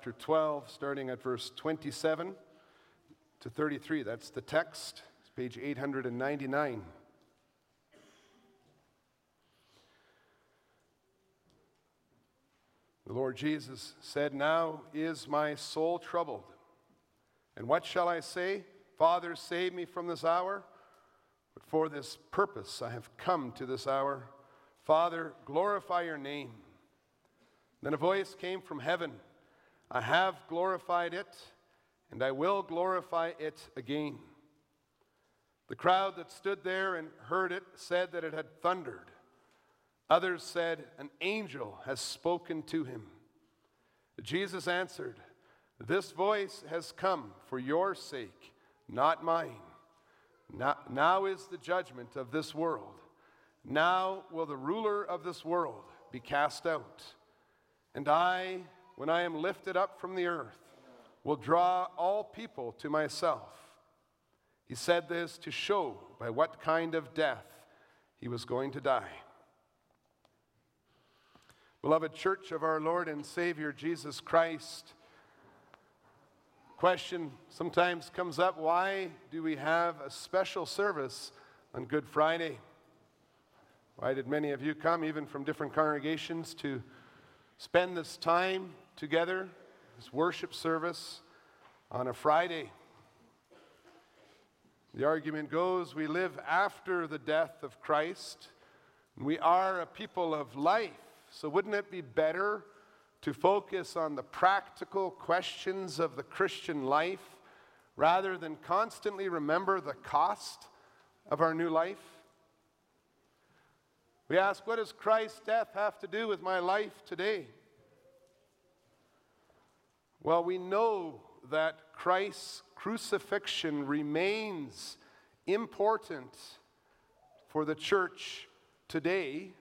chapter 12, starting at verse 27 to 33. That's the text. It's page 899. The Lord Jesus said, Now is my soul troubled. And what shall I say? Father, save me from this hour. But for this purpose I have come to this hour. Father, glorify your name. Then a voice came from heaven I have glorified it, and I will glorify it again. The crowd that stood there and heard it said that it had thundered. Others said, An angel has spoken to him. Jesus answered, This voice has come for your sake, not mine. Now, now is the judgment of this world. Now will the ruler of this world be cast out. And I, when I am lifted up from the earth, will draw all people to myself. He said this to show by what kind of death he was going to die. Beloved church of our Lord and Savior Jesus Christ, question sometimes comes up why do we have a special service on Good Friday? Why did many of you come, even from different congregations, to spend this time together, this worship service, on a Friday? The argument goes we live after the death of Christ. We are a people of life. So, wouldn't it be better to focus on the practical questions of the Christian life rather than constantly remember the cost of our new life? We ask, what does Christ's death have to do with my life today? Well, we know that Christ's crucifixion remains important for the church today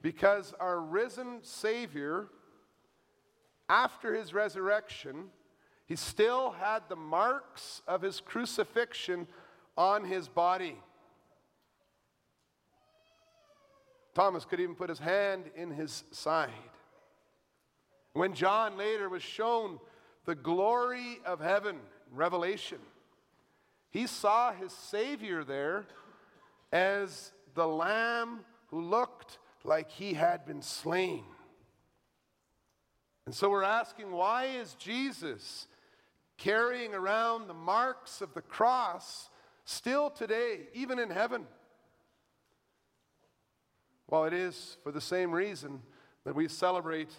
because our risen Savior, after his resurrection, he still had the marks of his crucifixion on his body. Thomas could even put his hand in his side. When John later was shown the glory of heaven, Revelation, he saw his Savior there as the Lamb who looked like he had been slain. And so we're asking why is Jesus carrying around the marks of the cross still today, even in heaven? Well, it is for the same reason that we celebrate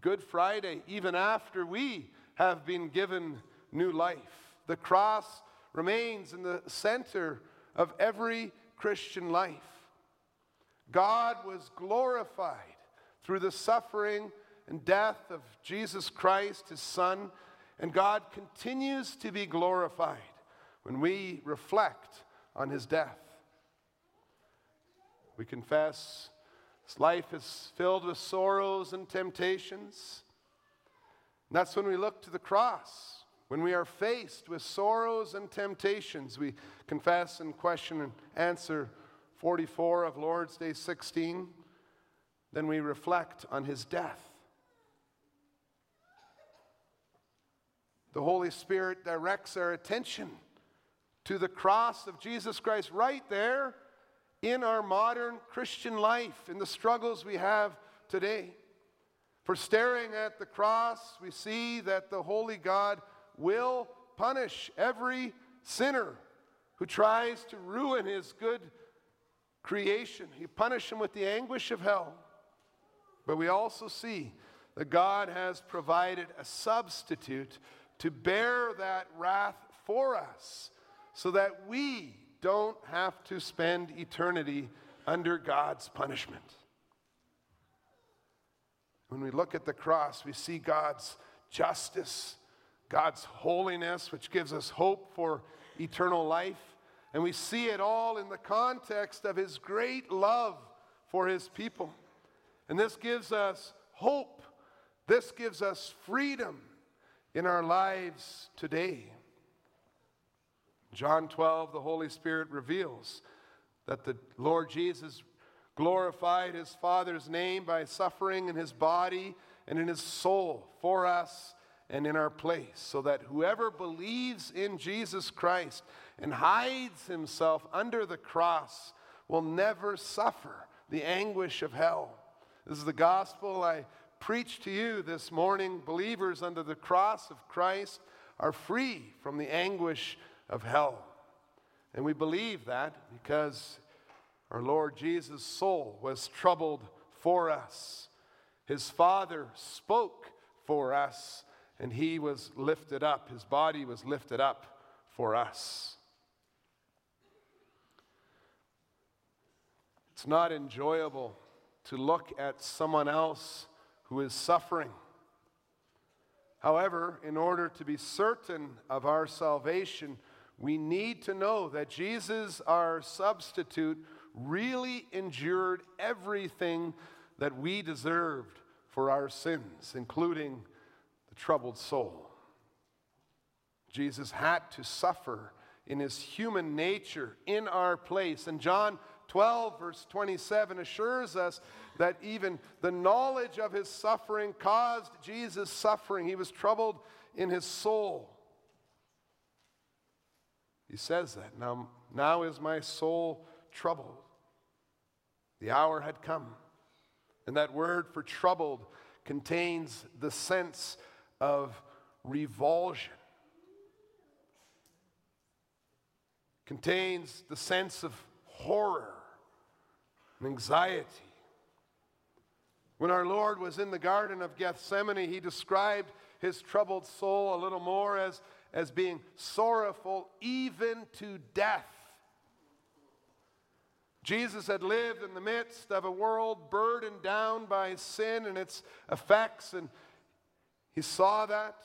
Good Friday, even after we have been given new life. The cross remains in the center of every Christian life. God was glorified through the suffering and death of Jesus Christ, his Son, and God continues to be glorified when we reflect on his death. We confess life is filled with sorrows and temptations. And that's when we look to the cross. When we are faced with sorrows and temptations, we confess and question and answer 44 of Lord's Day 16. Then we reflect on his death. The Holy Spirit directs our attention to the cross of Jesus Christ right there in our modern Christian life, in the struggles we have today. For staring at the cross, we see that the Holy God will punish every sinner who tries to ruin his good creation. He punished him with the anguish of hell. But we also see that God has provided a substitute to bear that wrath for us so that we don't have to spend eternity under God's punishment. When we look at the cross, we see God's justice, God's holiness, which gives us hope for eternal life. And we see it all in the context of His great love for His people. And this gives us hope. This gives us freedom in our lives today. John 12, the Holy Spirit reveals that the Lord Jesus glorified his Father's name by suffering in his body and in his soul for us and in our place, so that whoever believes in Jesus Christ and hides himself under the cross will never suffer the anguish of hell. This is the gospel I preach to you this morning. Believers under the cross of Christ are free from the anguish of hell. And we believe that because our Lord Jesus' soul was troubled for us. His Father spoke for us, and he was lifted up. His body was lifted up for us. It's not enjoyable to look at someone else who is suffering. However, in order to be certain of our salvation, we need to know that Jesus, our substitute, really endured everything that we deserved for our sins, including the troubled soul. Jesus had to suffer in his human nature in our place. And John 12, verse 27, assures us that even the knowledge of his suffering caused Jesus' suffering. He was troubled in his soul. He says that. Now, now is my soul troubled. The hour had come. And that word for troubled contains the sense of revulsion, contains the sense of horror and anxiety. When our Lord was in the Garden of Gethsemane, he described his troubled soul a little more as, as being sorrowful even to death. Jesus had lived in the midst of a world burdened down by sin and its effects, and he saw that.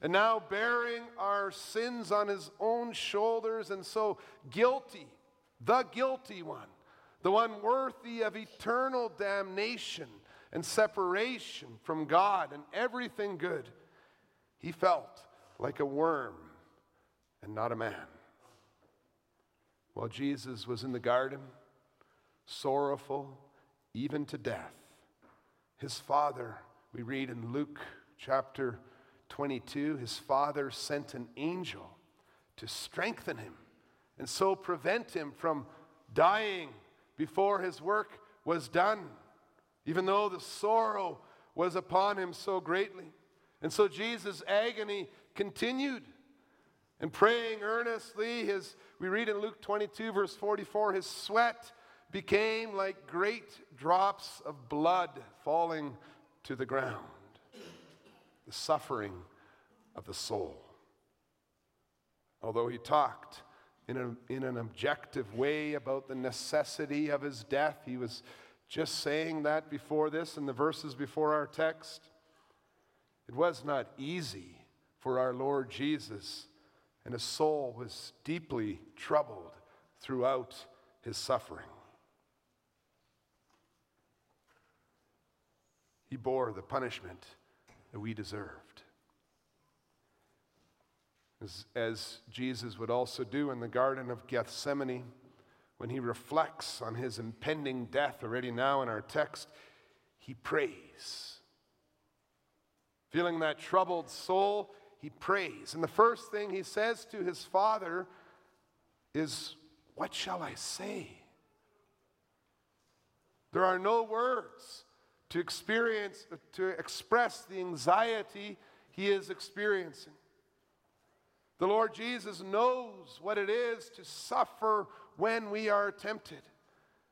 And now, bearing our sins on his own shoulders, and so guilty, the guilty one, the one worthy of eternal damnation and separation from God and everything good, he felt like a worm and not a man. While Jesus was in the garden, sorrowful even to death, his father, we read in Luke chapter 22, his father sent an angel to strengthen him and so prevent him from dying before his work was done, even though the sorrow was upon him so greatly. And so Jesus' agony continued. And praying earnestly, his, we read in Luke 22, verse 44, his sweat became like great drops of blood falling to the ground. The suffering of the soul. Although he talked in, a, in an objective way about the necessity of his death, he was just saying that before this in the verses before our text. It was not easy for our Lord Jesus and his soul was deeply troubled throughout his suffering. He bore the punishment that we deserved. As, as, Jesus would also do in the Garden of Gethsemane, when he reflects on his impending death already now in our text, he prays. Feeling that troubled soul, he prays. And the first thing he says to his father is, What shall I say? There are no words to experience, to express the anxiety he is experiencing. The Lord Jesus knows what it is to suffer when we are tempted.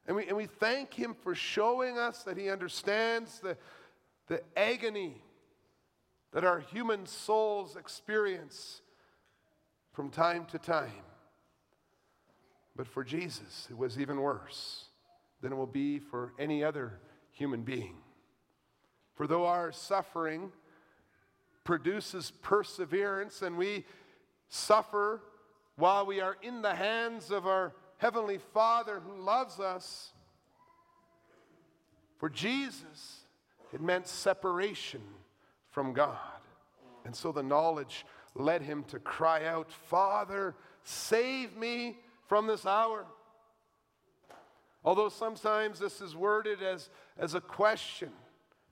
And we, and we thank him for showing us that he understands the, the agony that our human souls experience from time to time. But for Jesus, it was even worse than it will be for any other human being. For though our suffering produces perseverance and we suffer while we are in the hands of our Heavenly Father who loves us, for Jesus, it meant separation from God. And so the knowledge led him to cry out, Father, save me from this hour. Although sometimes this is worded as, as a question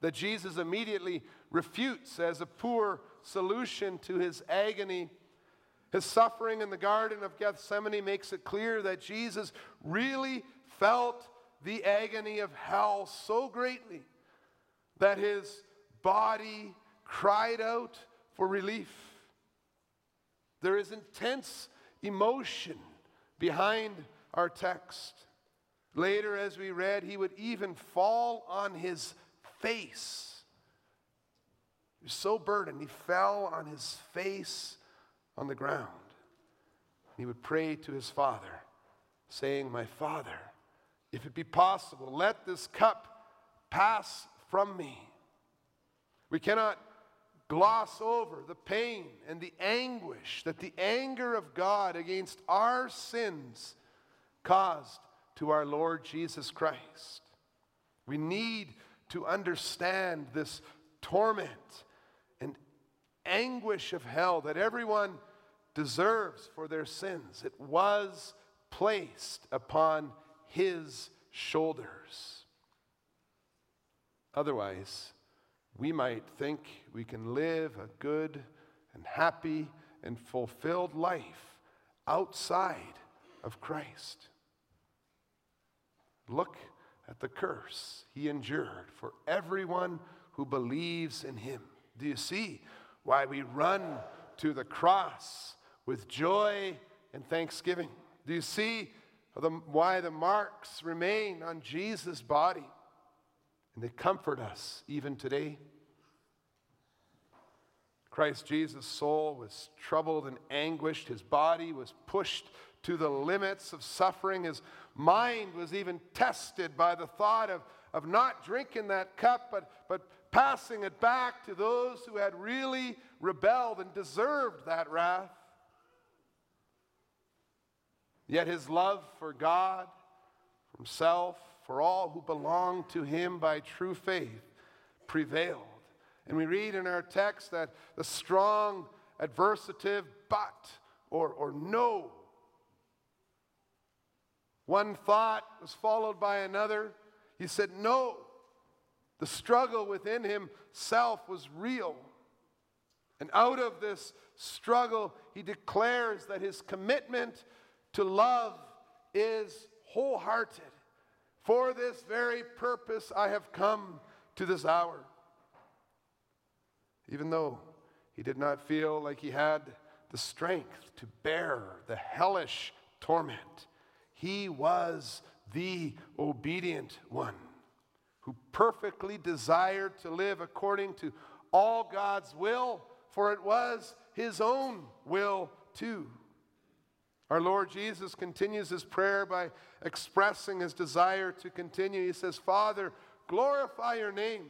that Jesus immediately refutes as a poor solution to his agony. His suffering in the Garden of Gethsemane makes it clear that Jesus really felt the agony of hell so greatly that his body cried out for relief. There is intense emotion behind our text. Later, as we read, he would even fall on his face. He was so burdened, he fell on his face on the ground. He would pray to his father, saying, My father, if it be possible, let this cup pass from me. We cannot gloss over the pain and the anguish that the anger of God against our sins caused to our Lord Jesus Christ. We need to understand this torment and anguish of hell that everyone deserves for their sins. It was placed upon his shoulders. Otherwise, we might think we can live a good and happy and fulfilled life outside of Christ. Look at the curse he endured for everyone who believes in him. Do you see why we run to the cross with joy and thanksgiving? Do you see the, why the marks remain on Jesus' body? And they comfort us even today. Christ Jesus' soul was troubled and anguished. His body was pushed to the limits of suffering. His mind was even tested by the thought of, of not drinking that cup, but, but passing it back to those who had really rebelled and deserved that wrath. Yet his love for God, for himself, for all who belong to him by true faith prevailed. And we read in our text that the strong adversative but or, or no. One thought was followed by another. He said, No. The struggle within himself was real. And out of this struggle, he declares that his commitment to love is wholehearted. For this very purpose, I have come to this hour. Even though he did not feel like he had the strength to bear the hellish torment, he was the obedient one who perfectly desired to live according to all God's will, for it was his own will too. Our Lord Jesus continues his prayer by expressing his desire to continue. He says, Father, glorify your name.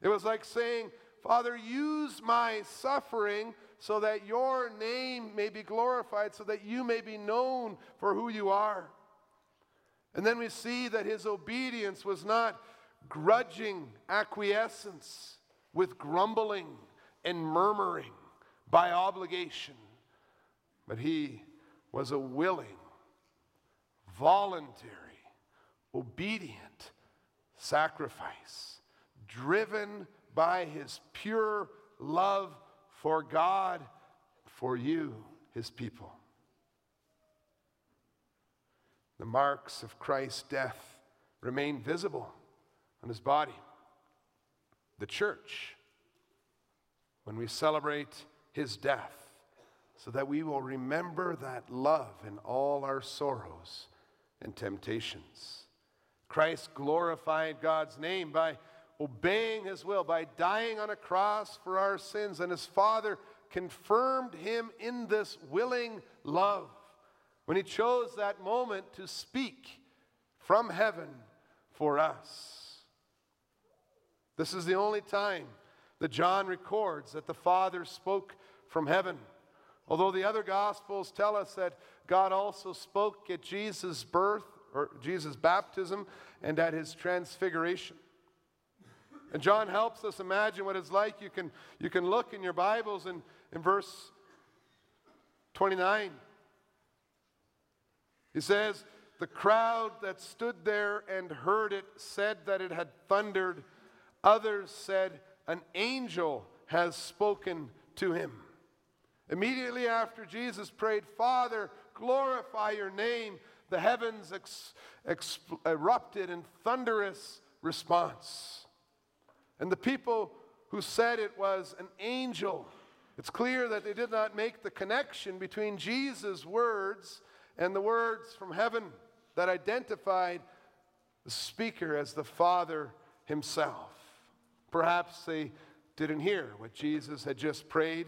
It was like saying, Father, use my suffering so that your name may be glorified, so that you may be known for who you are. And then we see that his obedience was not grudging acquiescence with grumbling and murmuring by obligation, but he was a willing, voluntary, obedient sacrifice, driven by his pure love for God, for you, his people. The marks of Christ's death remain visible on his body. The church, when we celebrate his death, so that we will remember that love in all our sorrows and temptations. Christ glorified God's name by obeying his will, by dying on a cross for our sins, and his Father confirmed him in this willing love when he chose that moment to speak from heaven for us. This is the only time that John records that the Father spoke from heaven. Although the other gospels tell us that God also spoke at Jesus' birth or Jesus' baptism and at his transfiguration. And John helps us imagine what it's like. You can, you can look in your Bibles in, in verse 29. He says, The crowd that stood there and heard it said that it had thundered. Others said, an angel has spoken to him. Immediately after Jesus prayed, Father, glorify your name, the heavens ex- ex- erupted in thunderous response. And the people who said it was an angel, it's clear that they did not make the connection between Jesus' words and the words from heaven that identified the speaker as the Father himself. Perhaps they didn't hear what Jesus had just prayed,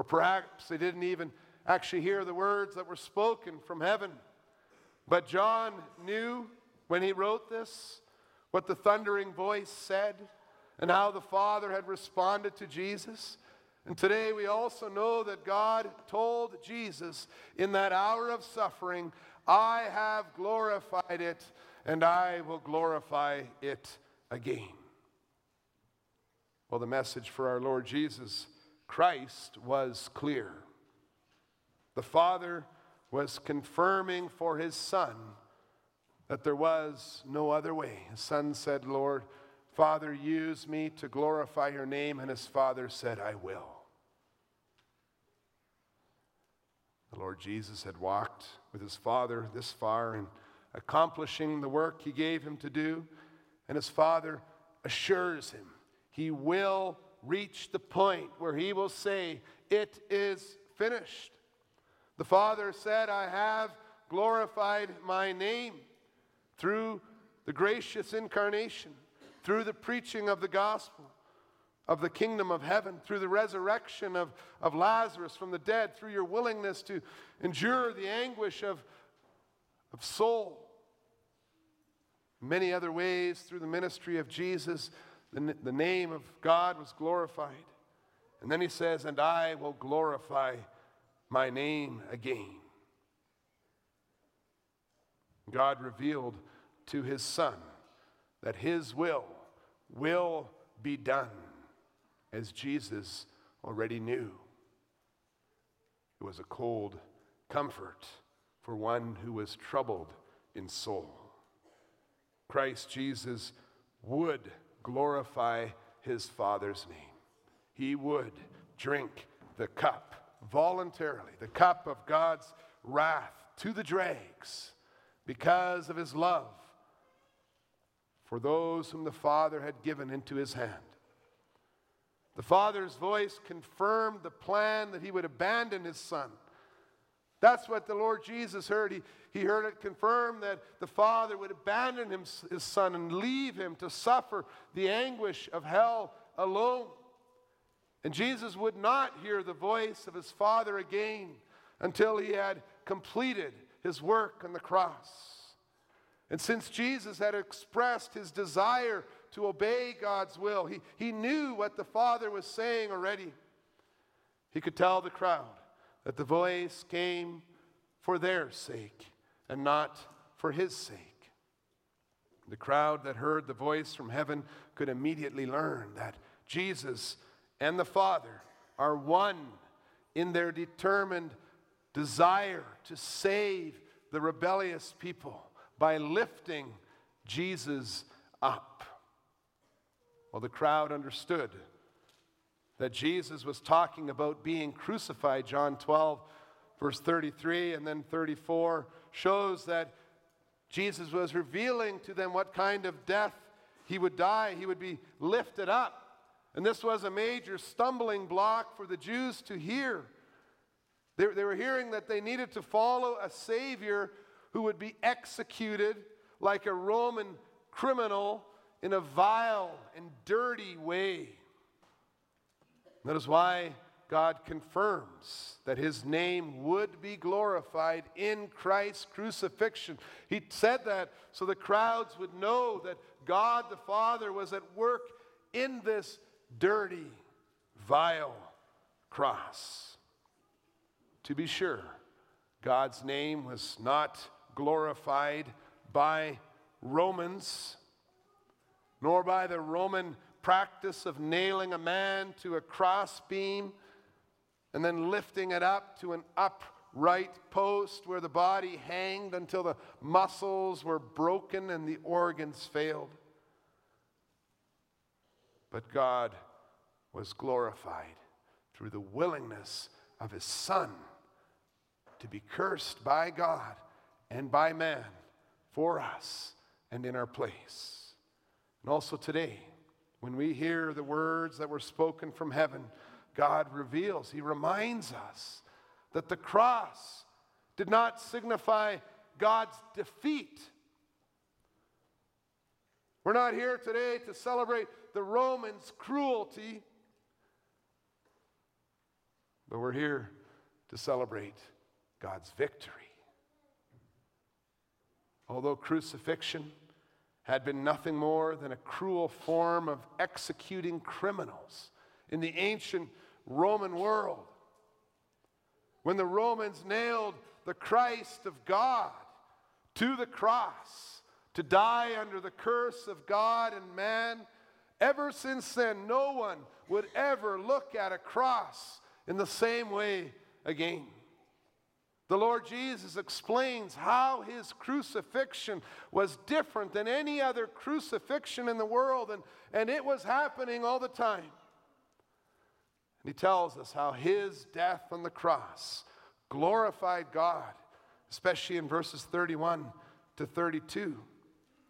or perhaps they didn't even actually hear the words that were spoken from heaven. But John knew when he wrote this what the thundering voice said and how the Father had responded to Jesus. And today we also know that God told Jesus in that hour of suffering, I have glorified it and I will glorify it again. Well, the message for our Lord Jesus Christ was clear. The Father was confirming for his Son that there was no other way. His Son said, Lord, Father, use me to glorify your name. And his Father said, I will. The Lord Jesus had walked with his Father this far in accomplishing the work he gave him to do, and his Father assures him he will reach the point where he will say, It is finished. The Father said, I have glorified my name through the gracious incarnation, through the preaching of the gospel of the kingdom of heaven, through the resurrection of, of Lazarus from the dead, through your willingness to endure the anguish of, of soul. Many other ways through the ministry of Jesus the, the name of God was glorified. And then he says, And I will glorify my name again. God revealed to his son that his will will be done as Jesus already knew. It was a cold comfort for one who was troubled in soul. Christ Jesus would glorify his Father's name. He would drink the cup voluntarily, the cup of God's wrath to the dregs because of his love for those whom the Father had given into his hand. The Father's voice confirmed the plan that he would abandon his Son that's what the Lord Jesus heard. He, he heard it confirmed that the Father would abandon him, his Son and leave him to suffer the anguish of hell alone. And Jesus would not hear the voice of his Father again until he had completed his work on the cross. And since Jesus had expressed his desire to obey God's will, he, he knew what the Father was saying already. He could tell the crowd that the voice came for their sake and not for his sake. The crowd that heard the voice from heaven could immediately learn that Jesus and the Father are one in their determined desire to save the rebellious people by lifting Jesus up. Well, the crowd understood that Jesus was talking about being crucified. John 12, verse 33 and then 34 shows that Jesus was revealing to them what kind of death he would die. He would be lifted up. And this was a major stumbling block for the Jews to hear. They, they were hearing that they needed to follow a Savior who would be executed like a Roman criminal in a vile and dirty way. That is why God confirms that his name would be glorified in Christ's crucifixion. He said that so the crowds would know that God the Father was at work in this dirty, vile cross. To be sure, God's name was not glorified by Romans, nor by the Roman practice of nailing a man to a crossbeam and then lifting it up to an upright post where the body hanged until the muscles were broken and the organs failed. But God was glorified through the willingness of his Son to be cursed by God and by man for us and in our place. And also today, when we hear the words that were spoken from heaven, God reveals, He reminds us that the cross did not signify God's defeat. We're not here today to celebrate the Romans' cruelty, but we're here to celebrate God's victory. Although crucifixion had been nothing more than a cruel form of executing criminals in the ancient Roman world, when the Romans nailed the Christ of God to the cross to die under the curse of God and man, ever since then, no one would ever look at a cross in the same way again. The Lord Jesus explains how his crucifixion was different than any other crucifixion in the world, and, and it was happening all the time. And he tells us how his death on the cross glorified God, especially in verses 31 to 32.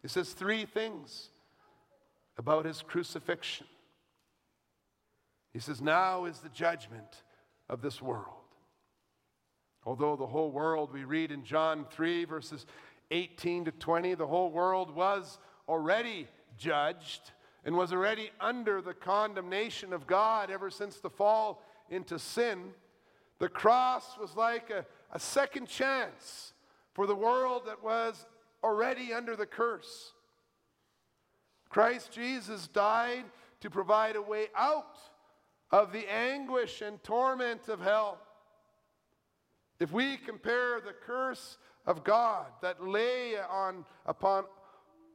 He says three things about his crucifixion. He says, Now is the judgment of this world. Although the whole world, we read in John 3, verses 18 to 20, the whole world was already judged and was already under the condemnation of God ever since the fall into sin. The cross was like a, a second chance for the world that was already under the curse. Christ Jesus died to provide a way out of the anguish and torment of hell. If we compare the curse of God that lay on, upon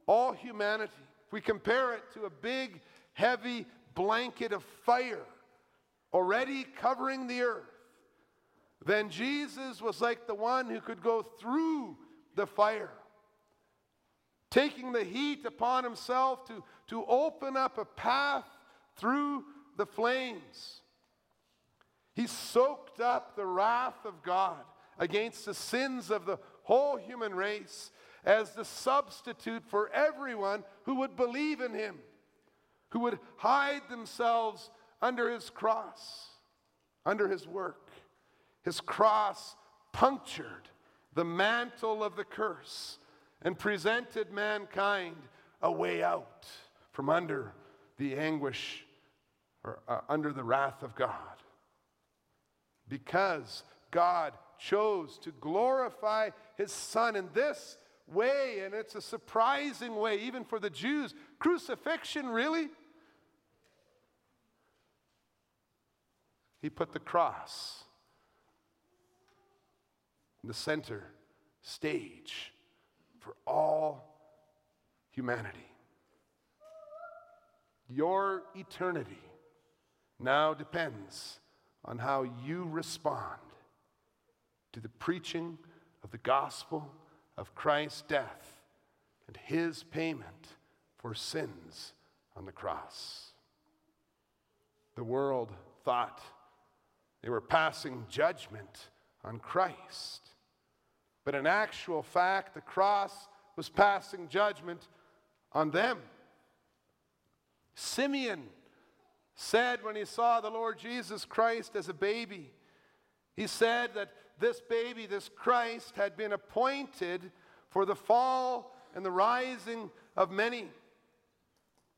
all humanity, if we compare it to a big, heavy blanket of fire already covering the earth, then Jesus was like the one who could go through the fire, taking the heat upon himself to, to open up a path through the flames. He soaked up the wrath of God against the sins of the whole human race as the substitute for everyone who would believe in him, who would hide themselves under his cross, under his work. His cross punctured the mantle of the curse and presented mankind a way out from under the anguish or uh, under the wrath of God because God chose to glorify his son in this way, and it's a surprising way, even for the Jews. Crucifixion, really? He put the cross in the center stage for all humanity. Your eternity now depends on how you respond to the preaching of the gospel of Christ's death and his payment for sins on the cross. The world thought they were passing judgment on Christ. But in actual fact, the cross was passing judgment on them. Simeon said when he saw the Lord Jesus Christ as a baby, he said that this baby, this Christ, had been appointed for the fall and the rising of many.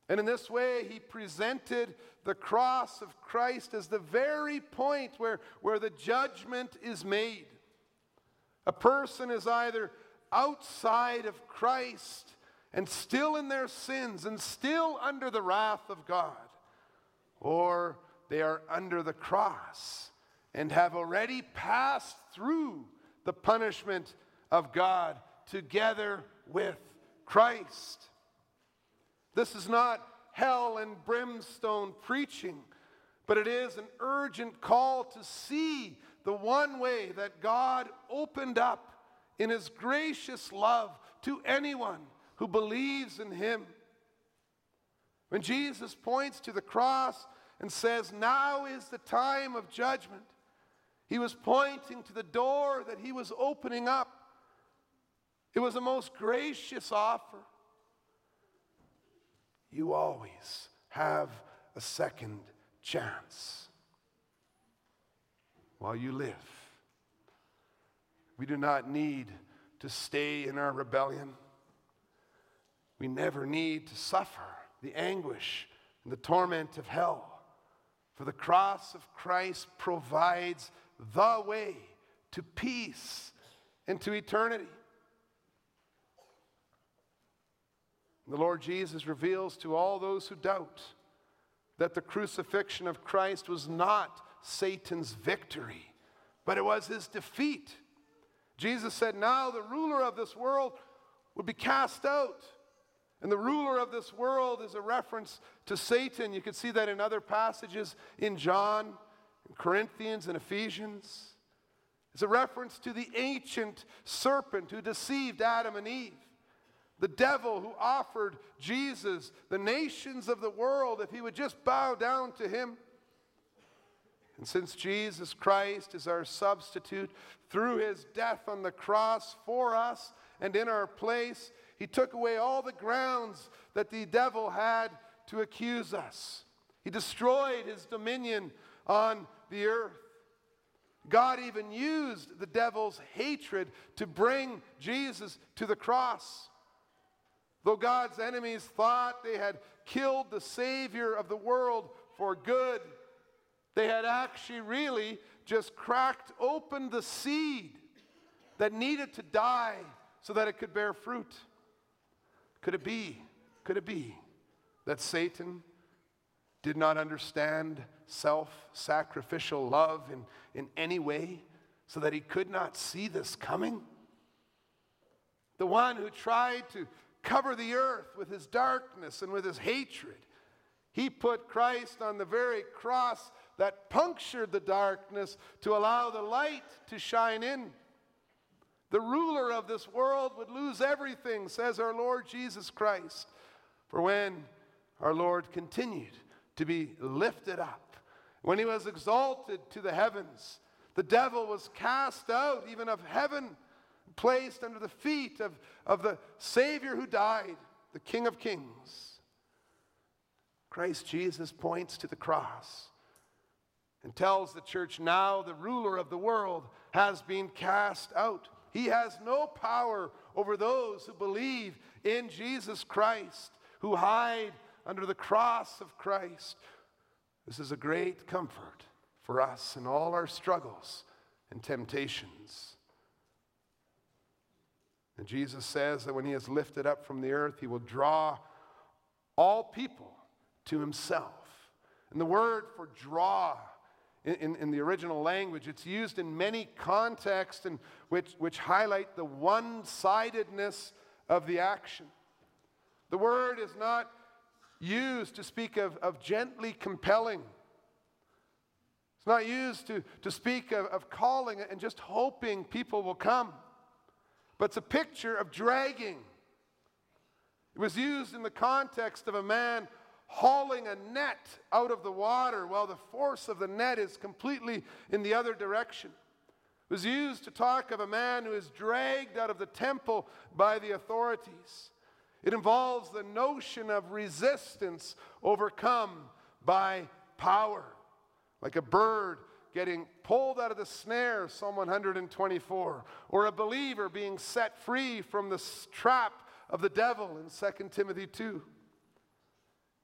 And in this way, he presented the cross of Christ as the very point where, where the judgment is made. A person is either outside of Christ and still in their sins and still under the wrath of God, or they are under the cross and have already passed through the punishment of God together with Christ. This is not hell and brimstone preaching, but it is an urgent call to see the one way that God opened up in His gracious love to anyone who believes in Him. When Jesus points to the cross and says, Now is the time of judgment. He was pointing to the door that he was opening up. It was a most gracious offer. You always have a second chance while you live. We do not need to stay in our rebellion. We never need to suffer the anguish and the torment of hell. For the cross of Christ provides the way to peace and to eternity. The Lord Jesus reveals to all those who doubt that the crucifixion of Christ was not Satan's victory, but it was his defeat. Jesus said, Now the ruler of this world would be cast out. And the ruler of this world is a reference to Satan. You can see that in other passages in John, in Corinthians, and Ephesians. It's a reference to the ancient serpent who deceived Adam and Eve. The devil who offered Jesus the nations of the world if he would just bow down to him. And since Jesus Christ is our substitute through his death on the cross for us and in our place, he took away all the grounds that the devil had to accuse us. He destroyed his dominion on the earth. God even used the devil's hatred to bring Jesus to the cross. Though God's enemies thought they had killed the Savior of the world for good, they had actually really just cracked open the seed that needed to die so that it could bear fruit. Could it be, could it be that Satan did not understand self sacrificial love in, in any way so that he could not see this coming? The one who tried to cover the earth with his darkness and with his hatred. He put Christ on the very cross that punctured the darkness to allow the light to shine in. The ruler of this world would lose everything, says our Lord Jesus Christ. For when our Lord continued to be lifted up, when he was exalted to the heavens, the devil was cast out even of heaven placed under the feet of, of the Savior who died, the King of Kings. Christ Jesus points to the cross and tells the church now the ruler of the world has been cast out. He has no power over those who believe in Jesus Christ, who hide under the cross of Christ. This is a great comfort for us in all our struggles and temptations. And Jesus says that when he is lifted up from the earth, he will draw all people to himself. And the word for draw in, in, the original language, it's used in many contexts and which, which highlight the one sidedness of the action. The word is not used to speak of, of gently compelling. It's not used to, to speak of, of calling and just hoping people will come but it's a picture of dragging. It was used in the context of a man hauling a net out of the water while the force of the net is completely in the other direction. It was used to talk of a man who is dragged out of the temple by the authorities. It involves the notion of resistance overcome by power, like a bird getting pulled out of the snare, Psalm 124, or a believer being set free from the trap of the devil in 2 Timothy 2.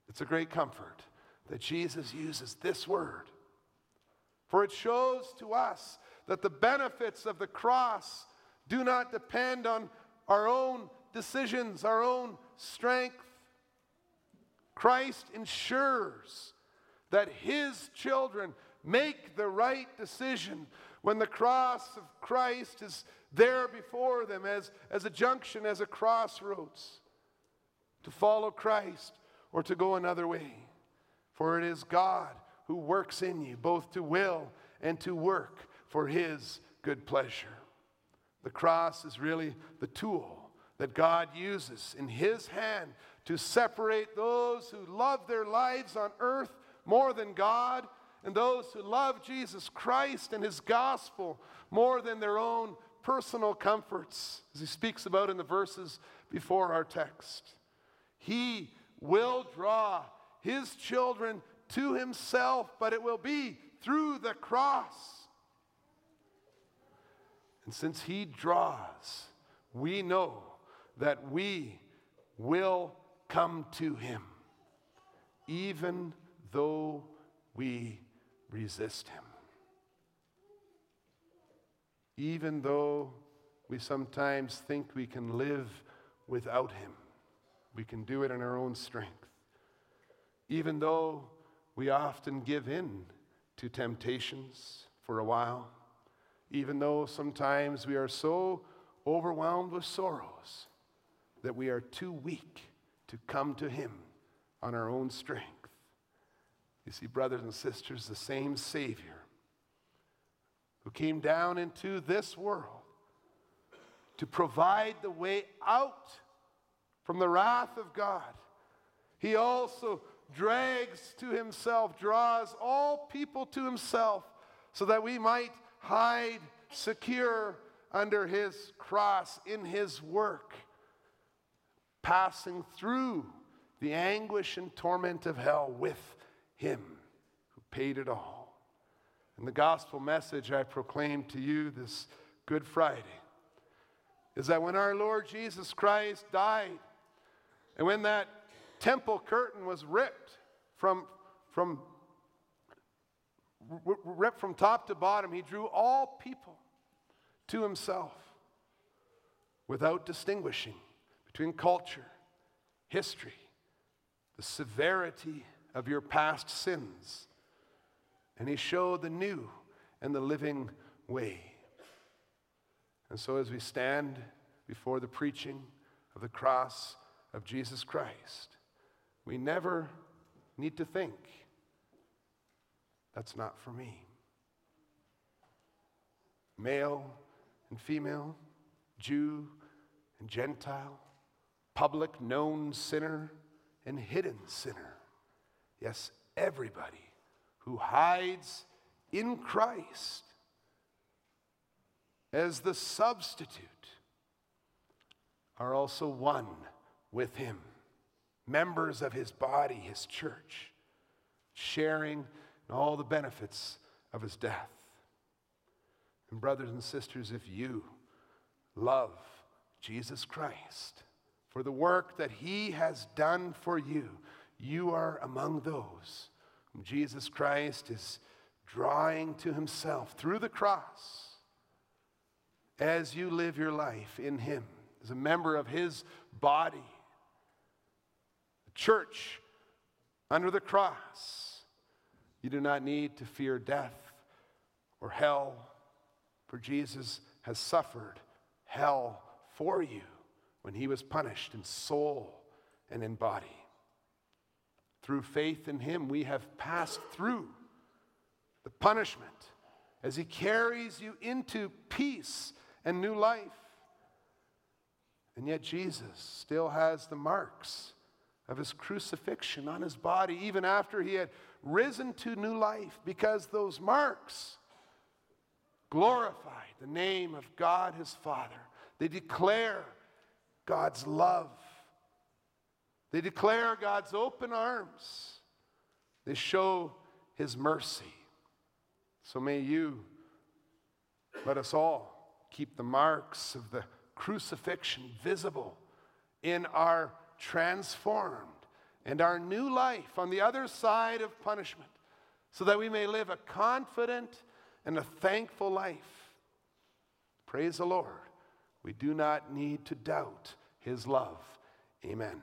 It's a great comfort that Jesus uses this word, for it shows to us that the benefits of the cross do not depend on our own decisions, our own strength. Christ ensures that his children make the right decision when the cross of Christ is there before them as, as a junction, as a crossroads, to follow Christ or to go another way. For it is God who works in you, both to will and to work for his good pleasure. The cross is really the tool that God uses in his hand to separate those who love their lives on earth more than God, and those who love Jesus Christ and his gospel more than their own personal comforts, as he speaks about in the verses before our text. He will draw his children to himself, but it will be through the cross. And since he draws, we know that we will come to him, even though we resist him. Even though we sometimes think we can live without him, we can do it in our own strength. Even though we often give in to temptations for a while, even though sometimes we are so overwhelmed with sorrows that we are too weak to come to Him on our own strength. You see, brothers and sisters, the same Savior who came down into this world to provide the way out from the wrath of God, He also drags to Himself, draws all people to Himself, so that we might hide secure under His cross in His work passing through the anguish and torment of hell with him who paid it all. And the gospel message I proclaim to you this Good Friday is that when our Lord Jesus Christ died, and when that temple curtain was ripped from, from, ripped from top to bottom, he drew all people to himself without distinguishing between culture, history, the severity of your past sins. And he showed the new and the living way. And so, as we stand before the preaching of the cross of Jesus Christ, we never need to think, that's not for me. Male and female, Jew and Gentile, public known sinner and hidden sinner. Yes, everybody who hides in Christ as the substitute are also one with him, members of his body, his church, sharing in all the benefits of his death. And, brothers and sisters, if you love Jesus Christ, for the work that he has done for you. You are among those whom Jesus Christ is drawing to himself through the cross as you live your life in him, as a member of his body. Church under the cross. You do not need to fear death or hell, for Jesus has suffered hell for you when he was punished in soul and in body. Through faith in him, we have passed through the punishment as he carries you into peace and new life. And yet, Jesus still has the marks of his crucifixion on his body, even after he had risen to new life, because those marks glorify the name of God his Father. They declare God's love. They declare God's open arms. They show his mercy. So may you, let us all keep the marks of the crucifixion visible in our transformed and our new life on the other side of punishment, so that we may live a confident and a thankful life. Praise the Lord. We do not need to doubt his love. Amen.